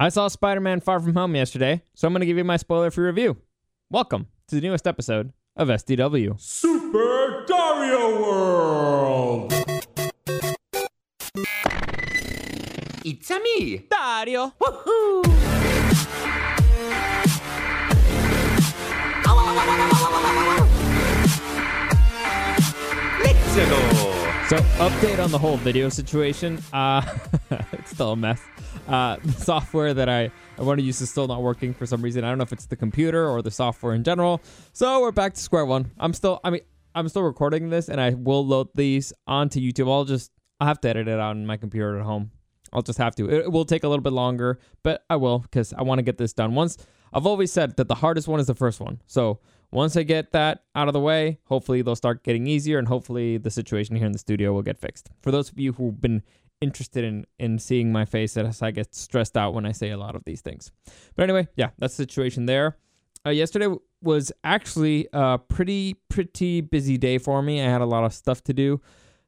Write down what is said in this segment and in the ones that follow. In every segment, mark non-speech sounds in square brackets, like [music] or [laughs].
I saw Spider Man Far From Home yesterday, so I'm going to give you my spoiler free review. Welcome to the newest episode of SDW. Super Dario World! It's a me! Dario! Let's go! So, update on the whole video situation. Uh, [laughs] it's still a mess. Uh, [laughs] the software that I, I want to use is still not working for some reason. I don't know if it's the computer or the software in general. So we're back to square one. I'm still, I mean, I'm still recording this, and I will load these onto YouTube. I'll just, I have to edit it on my computer at home. I'll just have to. It will take a little bit longer, but I will because I want to get this done. Once I've always said that the hardest one is the first one. So once I get that out of the way, hopefully they'll start getting easier, and hopefully the situation here in the studio will get fixed. For those of you who've been interested in in seeing my face as I get stressed out when I say a lot of these things. But anyway, yeah, that's the situation there. Uh, yesterday was actually a pretty pretty busy day for me. I had a lot of stuff to do.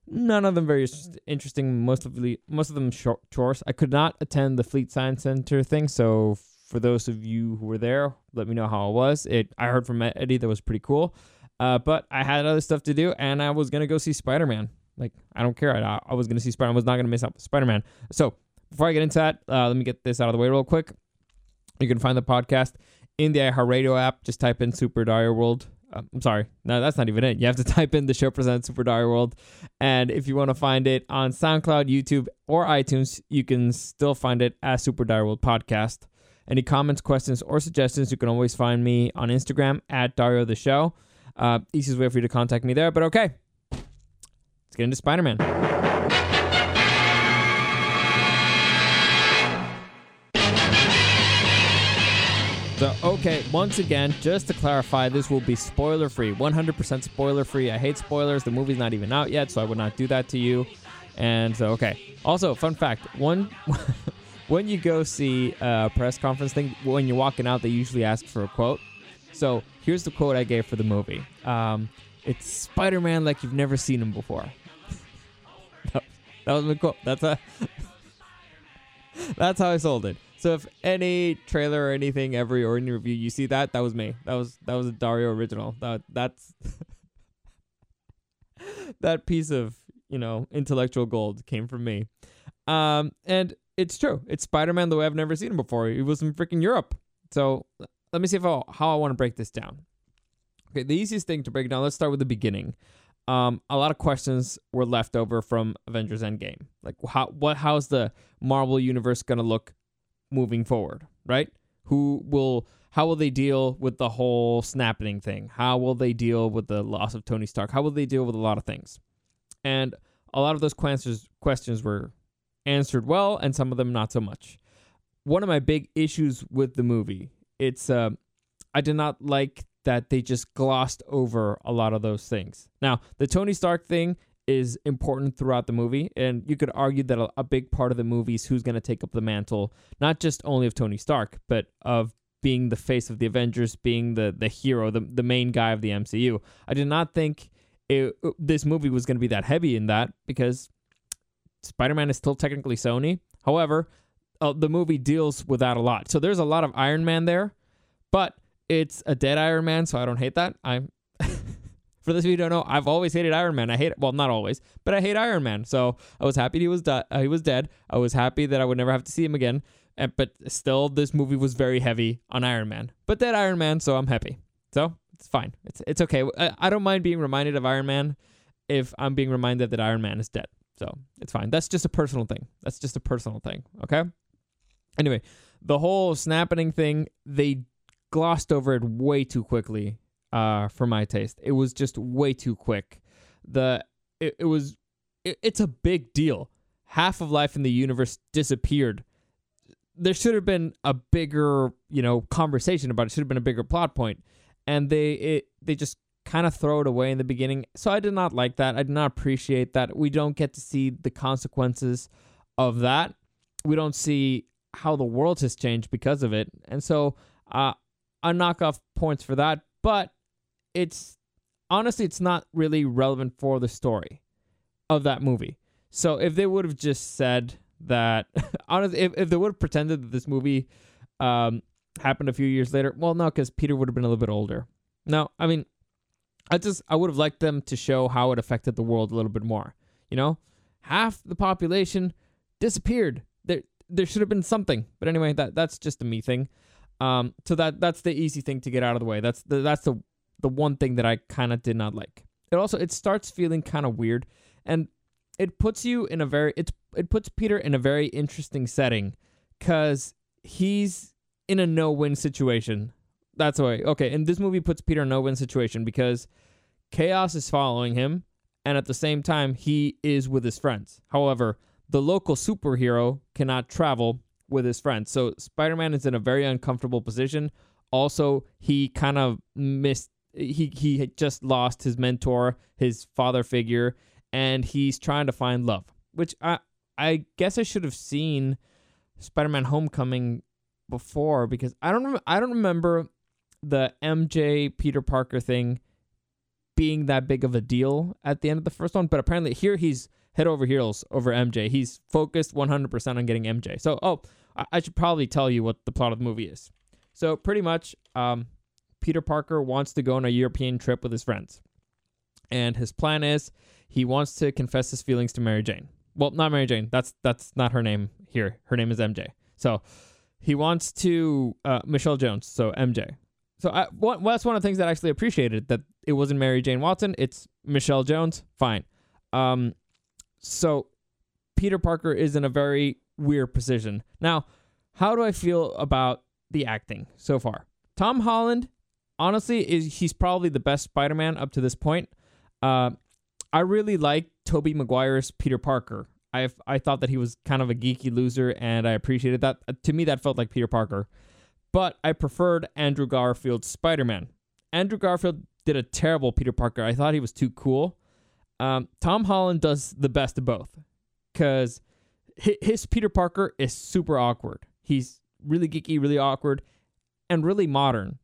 None of them very interesting. Most of the most of them short chores. I could not attend the Fleet Science Center thing, so for those of you who were there, let me know how it was. It I heard from Eddie that was pretty cool. Uh, but I had other stuff to do, and I was gonna go see Spider Man. Like I don't care. I, I was gonna see Spider. I was not gonna miss out Spider Man. So before I get into that, uh, let me get this out of the way real quick. You can find the podcast in the iHeartRadio app. Just type in Super Dario World. Uh, I'm sorry, no, that's not even it. You have to [laughs] type in the show presents Super Dario World, and if you want to find it on SoundCloud, YouTube, or iTunes, you can still find it as Super Dario World Podcast. Any comments, questions, or suggestions, you can always find me on Instagram at Dario the Show. Uh, easiest way for you to contact me there. But okay, get into Spider Man. So, okay, once again, just to clarify, this will be spoiler free, 100% spoiler free. I hate spoilers. The movie's not even out yet, so I would not do that to you. And so, okay. Also, fun fact one. [laughs] when you go see a press conference thing, when you're walking out, they usually ask for a quote. So here's the quote I gave for the movie. Um, it's Spider-Man like you've never seen him before. That, [laughs] that was my quote. That's a. [laughs] that's how I sold it. So if any trailer or anything ever or any review you see that, that was me. That was that was a Dario original. That that's [laughs] that piece of you know intellectual gold came from me. Um, and it's true. It's Spider-Man the way I've never seen him before. He was in freaking Europe. So let me see if I, how I want to break this down. Okay, the easiest thing to break down. Let's start with the beginning. Um, a lot of questions were left over from Avengers Endgame. Like how what how's the Marvel universe gonna look moving forward, right? Who will how will they deal with the whole snapping thing? How will they deal with the loss of Tony Stark? How will they deal with a lot of things? And a lot of those questions questions were answered well, and some of them not so much. One of my big issues with the movie, it's uh, I did not like that they just glossed over a lot of those things. Now, the Tony Stark thing is important throughout the movie, and you could argue that a, big part of the movie is who's going to take up the mantle, not just only of Tony Stark, but of being the face of the Avengers, being the the hero, the the main guy of the MCU. I did not think it, this movie was going to be that heavy in that because Spider-Man is still technically Sony. However, uh, the movie deals with that a lot. So there's a lot of Iron Man there, but it's a dead Iron Man, so I don't hate that. I'm [laughs] for those of you who don't know, I've always hated Iron Man. I hate well, not always, but I hate Iron Man. So I was happy he was di- uh, he was dead. I was happy that I would never have to see him again. And, but still, this movie was very heavy on Iron Man. But dead Iron Man, so I'm happy. So it's fine. It's it's okay. I, I don't mind being reminded of Iron Man if I'm being reminded that Iron Man is dead. So it's fine. That's just a personal thing. That's just a personal thing. Okay. Anyway, the whole snapping thing, they glossed over it way too quickly uh, for my taste. It was just way too quick. The it, it was it, it's a big deal. Half of life in the universe disappeared. there should have been a bigger, you know, conversation about it. Should have been a bigger plot point, and they it they just kind of throw it away in the beginning. So I did not like that. I did not appreciate that. We don't get to see the consequences of that. We don't see how the world has changed because of it, and so uh, I knock off points for that. But it's honestly, it's not really relevant for the story of that movie. So if they would have just said that, [laughs] honestly, if, if they would have pretended that this movie um, happened a few years later, well, no, because Peter would have been a little bit older. No, I mean, I just I would have liked them to show how it affected the world a little bit more. You know, half the population disappeared. There there should have been something. But anyway, that that's just a me thing. Um, so that that's the easy thing to get out of the way. That's the, that's the the one thing that I kind of did not like. It also it starts feeling kind of weird, and it puts you in a very it's it puts Peter in a very interesting setting, cause he's in a no win situation. That's way. Okay, and this movie puts Peter in a no win situation because chaos is following him, and at the same time he is with his friends. However, the local superhero cannot travel with his friends, so Spider Man is in a very uncomfortable position. Also, he kind of missed he he had just lost his mentor, his father figure, and he's trying to find love. Which I I guess I should have seen Spider-Man: Homecoming before because I don't I don't remember the MJ Peter Parker thing being that big of a deal at the end of the first one, but apparently here he's head over heels over MJ. He's focused 100% on getting MJ. So, oh, I, I should probably tell you what the plot of the movie is. So, pretty much, um, Peter Parker wants to go on a European trip with his friends. And his plan is he wants to confess his feelings to Mary Jane. Well, not Mary Jane. That's that's not her name here. Her name is MJ. So he wants to uh, Michelle Jones. So MJ. So I, well, that's one of the things that I actually appreciated that it wasn't Mary Jane Watson. It's Michelle Jones. Fine. Um, so Peter Parker is in a very weird position. Now, how do I feel about the acting so far? Tom Holland honestly, is he's probably the best Spider-Man up to this point. Uh, I really like Tobey Maguire's Peter Parker. I I thought that he was kind of a geeky loser, and I appreciated that. Uh, to me, that felt like Peter Parker. But I preferred Andrew Garfield's Spider-Man. Andrew Garfield did a terrible Peter Parker. I thought he was too cool. Um, Tom Holland does the best of both, because his Peter Parker is super awkward. He's really geeky, really awkward, and really modern.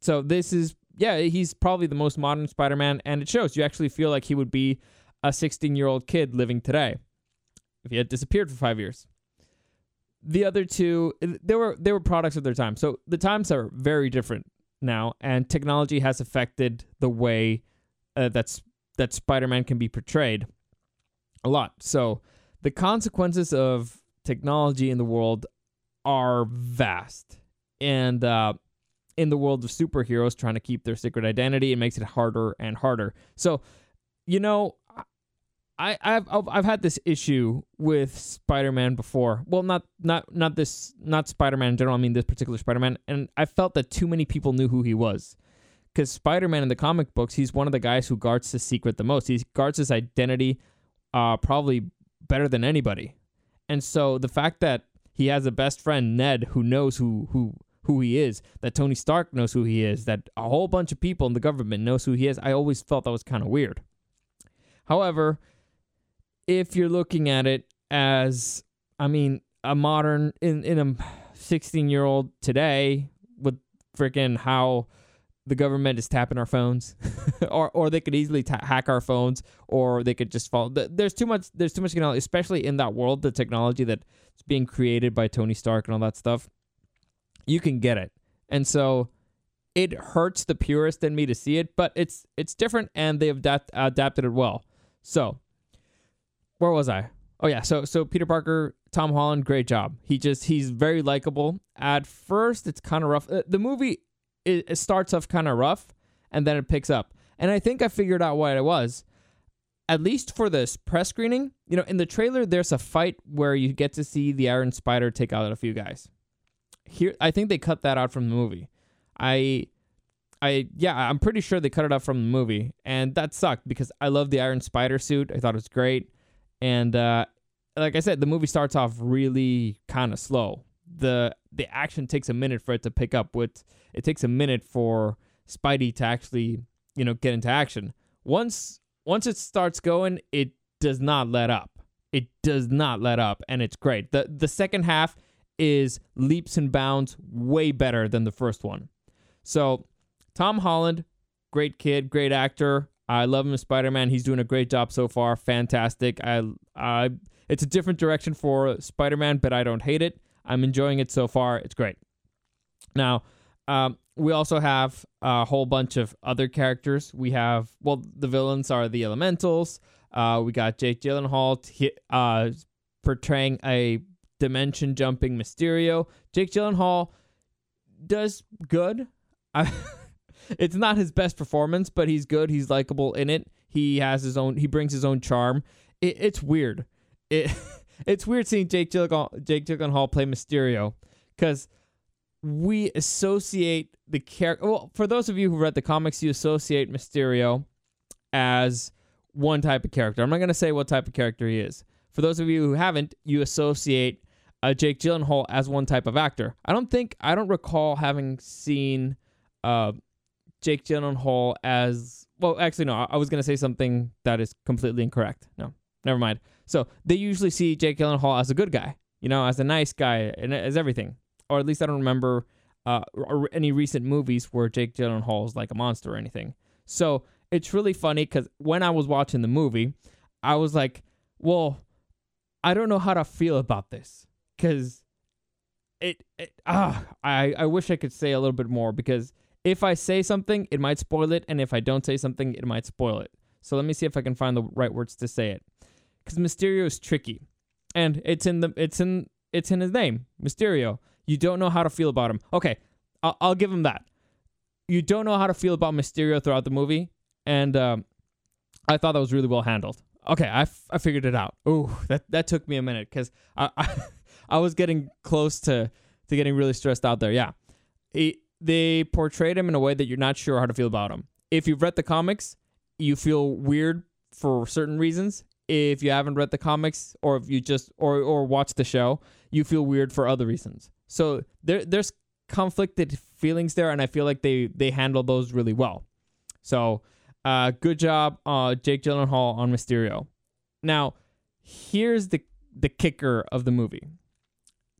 So this is yeah, he's probably the most modern Spider-Man, and it shows. You actually feel like he would be a 16-year-old kid living today if he had disappeared for five years. The other two, they were they were products of their time. So the times are very different now, and technology has affected the way uh, that's that Spider-Man can be portrayed a lot. So the consequences of technology in the world are vast, and uh, in the world of superheroes trying to keep their secret identity. It makes it harder and harder. So, you know, I, I've I've had this issue with Spider-Man before. Well, not not not this not Spider-Man in general. I mean this particular Spider-Man, and I felt that too many people knew who he was. Because Spider-Man in the comic books, he's one of the guys who guards his secret the most. He guards his identity, uh, probably better than anybody. And so the fact that he has a best friend Ned who knows who who who he is, that Tony Stark knows who he is, that a whole bunch of people in the government knows who he is. I always felt that was kind of weird. However, if you're looking at it as I mean, a modern in in a 16 year old today with freaking how the government is tapping our phones, [laughs] or or they could easily ta- hack our phones, or they could just follow. There's too much. There's too much technology, especially in that world, the technology that's being created by Tony Stark and all that stuff you can get it. And so it hurts the purist in me to see it, but it's it's different and they've adapt, adapted it well. So, where was I? Oh yeah, so so Peter Parker, Tom Holland, great job. He just he's very likable. At first, it's kind of rough. Uh, the movie it, it starts off kind of rough, and then it picks up. And I think I figured out what it was. At least for this press screening, you know, in the trailer, there's a fight where you get to see the Iron Spider take out a few guys here I think they cut that out from the movie. I I yeah, I'm pretty sure they cut it out from the movie, and that sucked because I love the Iron Spider suit. I thought it was great, and uh, like I said, the movie starts off really kind of slow. The the action takes a minute for it to pick up. What it takes a minute for Spidey to actually you know get into action. Once once it starts going, it does not let up. It does not let up, and it's great. the The second half is leaps and bounds way better than the first one. So Tom Holland, great kid, great actor. I love him as Spider Man. He's doing a great job so far. Fantastic. I, I, it's a different direction for Spider Man, but I don't hate it. I'm enjoying it so far. It's great. Now, um, we also have a whole bunch of other characters. We have, well, the villains are the Elementals. Uh, we got Jake Gyllenhaal t- uh, portraying a dimension jumping Mysterio. Jake Gyllenhaal does good. I, [laughs] it's not his best performance, but he's good. He's likable in it. He has his own. He brings his own charm. It, it's weird. It [laughs] it's weird seeing Jake Gyllenhaal, Jake Gyllenhaal play Mysterio because we associate the character. Well, for those of you who read the comics, you associate Mysterio as one type of character. I'm not gonna say what type of character he is. For those of you who haven't, you associate uh, Jake Gyllenhaal as one type of actor. I don't think I don't recall having seen uh, Jake Gyllenhaal as well. Actually, no. I was gonna say something that is completely incorrect. No, never mind. So they usually see Jake Gyllenhaal as a good guy, you know, as a nice guy, and as everything. Or at least I don't remember uh, any recent movies where Jake Gyllenhaal is like a monster or anything. So it's really funny because when I was watching the movie, I was like, well, I don't know how to feel about this because it, it ah I, I wish I could say a little bit more because if I say something, it might spoil it, and if I don't say something, it might spoil it. So let me see if I can find the right words to say it. Because Mysterio is tricky, and it's in the it's in it's in his name, Mysterio. You don't know how to feel about him. Okay, I'll, I'll give him that. You don't know how to feel about Mysterio throughout the movie, and um, I thought that was really well handled. Okay, I, f- I figured it out. Ooh, that that took me a minute because I, [laughs] I I was getting close to to getting really stressed out there. Yeah, he, they portrayed him in a way that you're not sure how to feel about him. If you've read the comics, you feel weird for certain reasons. If you haven't read the comics, or if you just or or watch the show, you feel weird for other reasons. So there there's conflicted feelings there, and I feel like they they handle those really well. So, uh, good job, uh, Jake Gyllenhaal on Mysterio. Now, here's the the kicker of the movie.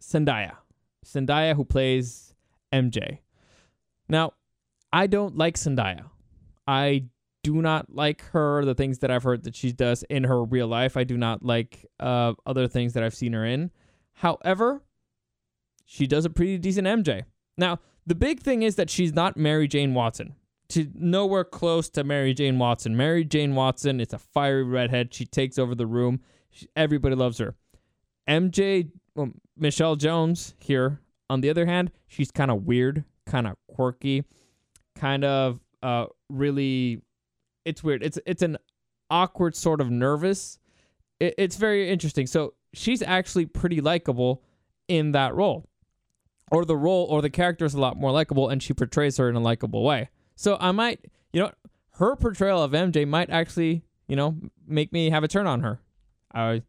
Zendaya, Zendaya, who plays MJ. Now, I don't like Zendaya. I do not like her. The things that I've heard that she does in her real life, I do not like uh, other things that I've seen her in. However, she does a pretty decent MJ. Now, the big thing is that she's not Mary Jane Watson. She's nowhere close to Mary Jane Watson. Mary Jane Watson is a fiery redhead. She takes over the room. She, everybody loves her. MJ, well, Michelle Jones here, on the other hand, she's kind of weird, kind of quirky, kind of uh, really. It's weird. It's it's an awkward sort of nervous. It, it's very interesting. So she's actually pretty likable in that role or the role or the character is a lot more likable and she portrays her in a likable way. So I might, you know, her portrayal of MJ might actually, you know, make me have a turn on her. I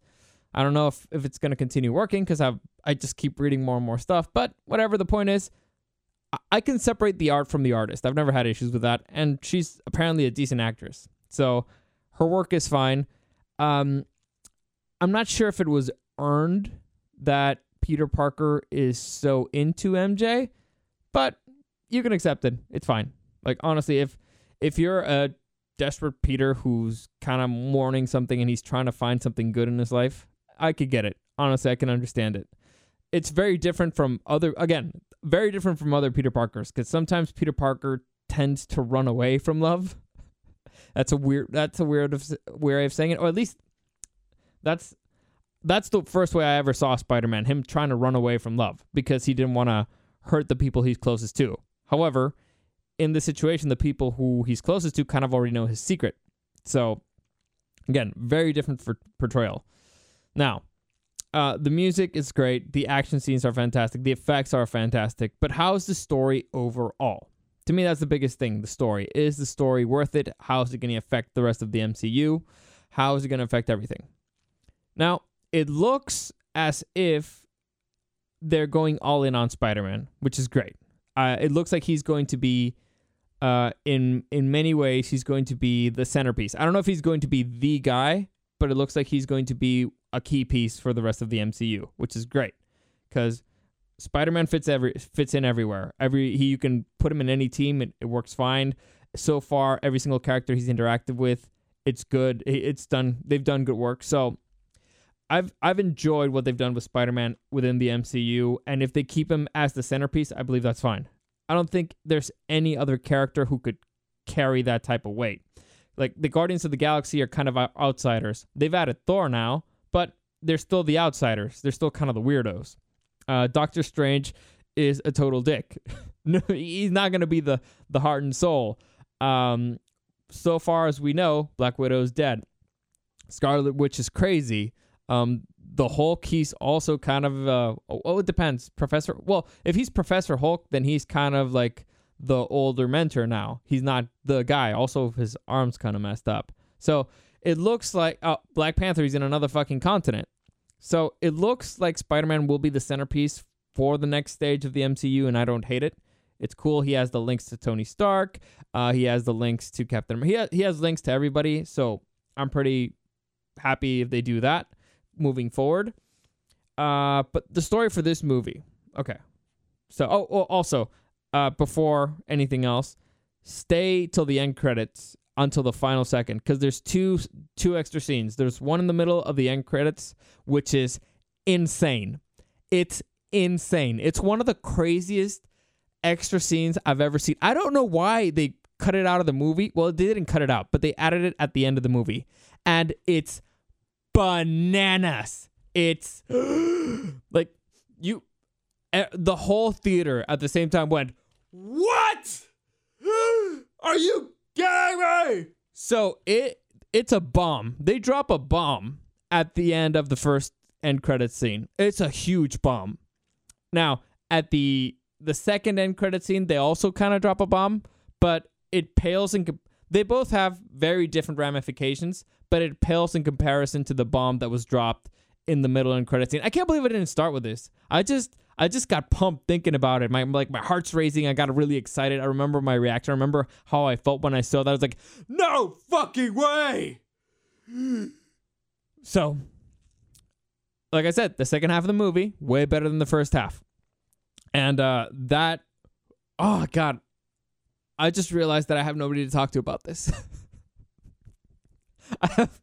I don't know if, if it's going to continue working because I I just keep reading more and more stuff, but whatever the point is, I, can separate the art from the artist. I've never had issues with that and she's apparently a decent actress. So her work is fine. Um I'm not sure if it was earned that Peter Parker is so into MJ, but you can accept it. It's fine. Like honestly, if if you're a desperate Peter who's kind of mourning something and he's trying to find something good in his life, I could get it. Honestly, I can understand it. It's very different from other again, very different from other Peter Parkers cuz sometimes Peter Parker tends to run away from love. [laughs] that's a weird that's a weird way of saying it or at least that's that's the first way I ever saw Spider Man, him trying to run away from love because he didn't want to hurt the people he's closest to. However, in this situation, the people who he's closest to kind of already know his secret. So, again, very different for portrayal. Now, uh, the music is great. The action scenes are fantastic. The effects are fantastic. But how is the story overall? To me, that's the biggest thing. The story. Is the story worth it? How is it going to affect the rest of the MCU? How is it going to affect everything? Now, it looks as if they're going all in on Spider-Man, which is great. Uh, it looks like he's going to be, uh, in in many ways, he's going to be the centerpiece. I don't know if he's going to be the guy, but it looks like he's going to be a key piece for the rest of the MCU, which is great because Spider-Man fits every fits in everywhere. Every he you can put him in any team, it, it works fine. So far, every single character he's interacted with, it's good. It- It's done. They've done good work. So I've I've enjoyed what they've done with Spider-Man within the MCU, and if they keep him as the centerpiece, I believe that's fine. I don't think there's any other character who could carry that type of weight. Like the Guardians of the Galaxy are kind of outsiders. They've added Thor now, but they're still the outsiders. They're still kind of the weirdos. Uh, Doctor Strange is a total dick. [laughs] no, he's not going to be the the heart and soul. Um, so far as we know, Black Widow's dead. Scarlet Witch is crazy. Um, the Hulk, he's also kind of uh, oh, it depends. Professor, well, if he's Professor Hulk, then he's kind of like the older mentor now. He's not the guy. Also, his arms kind of messed up. So it looks like oh, Black Panther. is in another fucking continent. So it looks like Spider Man will be the centerpiece for the next stage of the MCU, and I don't hate it. It's cool. He has the links to Tony Stark. Uh, he has the links to Captain. He ha- he has links to everybody. So I'm pretty happy if they do that moving forward. Uh, but the story for this movie, okay. So oh, oh also, uh, before anything else, stay till the end credits until the final second because there's two two extra scenes. There's one in the middle of the end credits, which is insane. It's insane. It's one of the craziest extra scenes I've ever seen. I don't know why they cut it out of the movie. Well, they didn't cut it out, but they added it at the end of the movie. And it's bananas. It's [gasps] like you the whole theater at the same time went, "What? [gasps] Are you kidding me?" So it it's a bomb. They drop a bomb at the end of the first end credit scene. It's a huge bomb. Now, at the the second end credit scene, they also kind of drop a bomb, but it pales in. Com- they both have very different ramifications, but it pales in comparison to the bomb that was dropped in the middle end credit scene. I can't believe I didn't start with this. I just I just got pumped thinking about it. My like my heart's racing. I got really excited. I remember my reaction. I remember how I felt when I saw that. I was like, "No fucking way!" So, like I said, the second half of the movie way better than the first half, and uh, that, oh god, I just realized that I have nobody to talk to about this. [laughs] I have,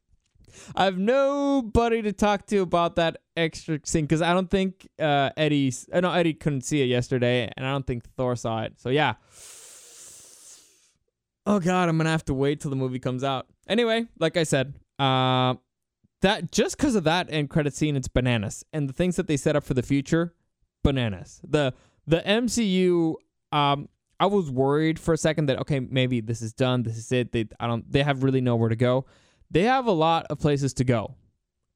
I have nobody to talk to about that extra scene because I don't think uh, Eddie's, uh, no, Eddie couldn't see it yesterday, and I don't think Thor saw it. So yeah. Oh god, I'm gonna have to wait till the movie comes out. Anyway, like I said, uh, that just because of that end credit scene, it's bananas, and the things that they set up for the future, bananas. The the MCU, um, I was worried for a second that okay, maybe this is done, this is it. They I don't they have really nowhere to go. They have a lot of places to go.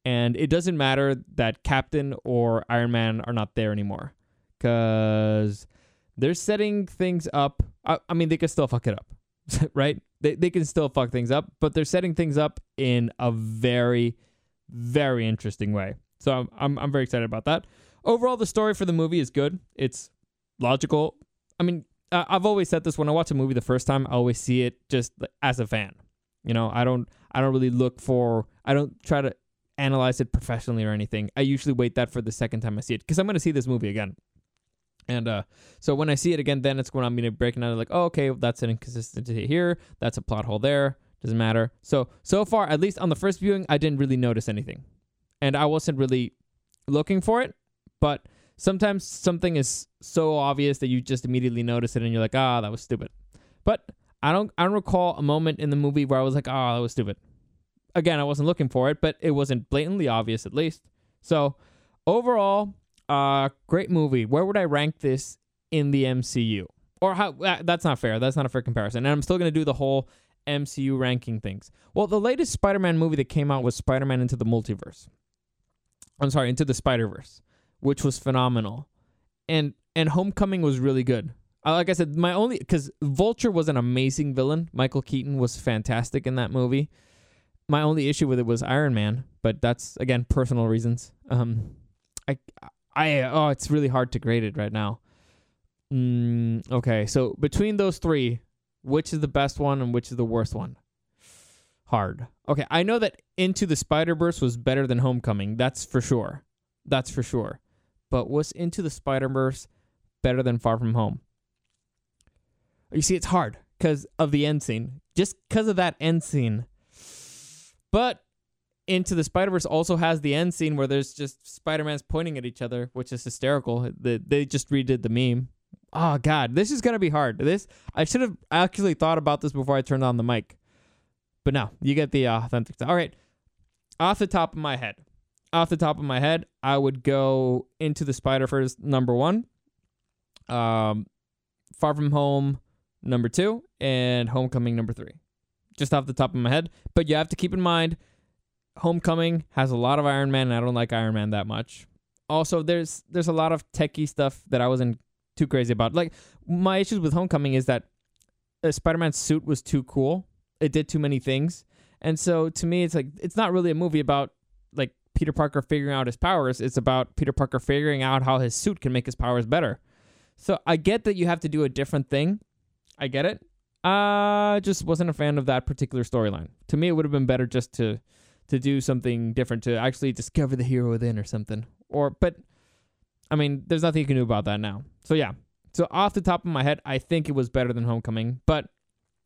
And it doesn't matter that Captain or Iron Man are not there anymore. Cause they're setting things up. I, I mean they can still fuck it up. [laughs] right? They they can still fuck things up, but they're setting things up in a very, very interesting way. So I'm I'm, I'm very excited about that. Overall, the story for the movie is good. It's logical. I mean, I've always said this when I watch a movie the first time. I always see it just as a fan. You know, I don't I don't really look for I don't try to analyze it professionally or anything. I usually wait that for the second time I see it because I'm to see this movie again. And uh, so when I see it again, then it's when I'm to break it down like, oh, okay, that's an inconsistency here. That's a plot hole there. Doesn't matter. So so far, at least on the first viewing, I didn't really notice anything, and I wasn't really looking for it. But sometimes something is so obvious that you just immediately notice it, and you're like, ah, that was stupid. But I don't I don't recall a moment in the movie where I was like, oh, that was stupid. Again, I wasn't looking for it, but it wasn't blatantly obvious at least. So overall, uh, great movie. Where would I rank this in the MCU? Or how? Uh, that's not fair. That's not a fair comparison. And I'm still gonna do the whole MCU ranking things. Well, the latest Spider-Man movie that came out was Spider-Man Into the Multiverse. I'm sorry, Into the Spider-Verse, which was phenomenal, and and Homecoming was really good. Like I said, my only because Vulture was an amazing villain. Michael Keaton was fantastic in that movie. My only issue with it was Iron Man, but that's again personal reasons. Um, I I oh, it's really hard to grade it right now. Mm, okay, so between those three, which is the best one and which is the worst one? Hard. Okay, I know that Into the Spider Verse was better than Homecoming. That's for sure. That's for sure. But was Into the Spider Verse better than Far From Home? You see, it's hard because of the end scene. Just because of that end scene. But Into the Spider Verse also has the end scene where there's just Spider Man's pointing at each other, which is hysterical. They, they just redid the meme. Oh God, this is gonna be hard. This I should have actually thought about this before I turned on the mic. But no, you get the authentic. All right, off the top of my head, off the top of my head, I would go into the Spider Verse number one. Um, Far From Home number two, and Homecoming number three. Just off the top of my head. But you have to keep in mind, Homecoming has a lot of Iron Man, and I don't like Iron Man that much. Also, there's there's a lot of techie stuff that I wasn't too crazy about. Like my issues with Homecoming is that uh, Spider-Man's suit was too cool. It did too many things. And so to me it's like it's not really a movie about like Peter Parker figuring out his powers. It's about Peter Parker figuring out how his suit can make his powers better. So I get that you have to do a different thing. I get it. I uh, just wasn't a fan of that particular storyline. To me it would have been better just to to do something different to actually discover the hero within or something. Or but I mean, there's nothing you can do about that now. So yeah. So off the top of my head, I think it was better than Homecoming, but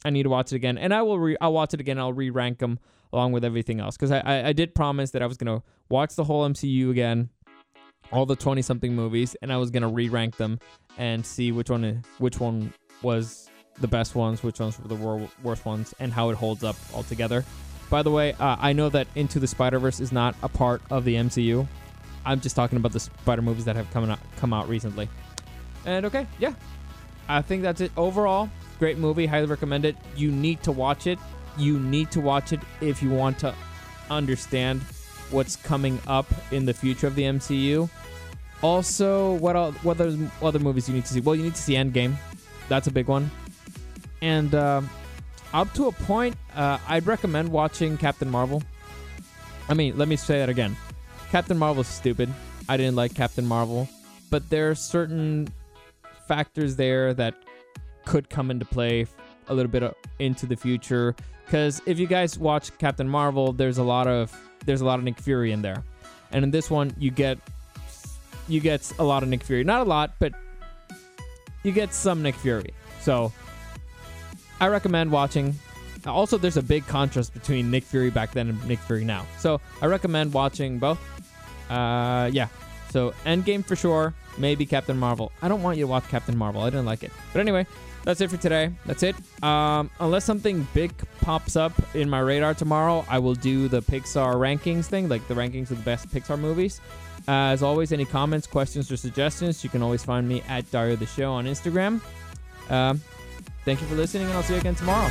I need to watch it again, and I will. Re- I'll watch it again. I'll re-rank them along with everything else because I, I I did promise that I was gonna watch the whole MCU again, all the twenty something movies, and I was gonna re-rank them and see which one which one was the best ones, which ones were the worst ones, and how it holds up altogether. By the way, uh, I know that Into the Spider Verse is not a part of the MCU. I'm just talking about the Spider movies that have come out come out recently. And okay, yeah, I think that's it. Overall, great movie. Highly recommend it. You need to watch it. You need to watch it if you want to understand what's coming up in the future of the MCU. Also, what all, what other other movies you need to see? Well, you need to see Endgame. That's a big one. And uh, up to a point, uh, I'd recommend watching Captain Marvel. I mean, let me say that again. Captain Marvel's stupid. I didn't like Captain Marvel, but there are certain factors there that could come into play a little bit into the future. Because if you guys watch Captain Marvel, there's a lot of there's a lot of Nick Fury in there, and in this one you get you get a lot of Nick Fury. Not a lot, but you get some Nick Fury. So I recommend watching. Also, there's a big contrast between Nick Fury back then and Nick Fury now. So I recommend watching both. Uh, yeah. So Endgame for sure. Maybe Captain Marvel. I don't want you to watch Captain Marvel. I didn't like it. But anyway, that's it for today. That's it. Um, unless something big pops up in my radar tomorrow, I will do the Pixar rankings thing, like the rankings of the best Pixar movies. Uh, as always, any comments, questions, or suggestions, you can always find me at Dario the Show on Instagram. Um, thank you for listening, and I'll see you again tomorrow.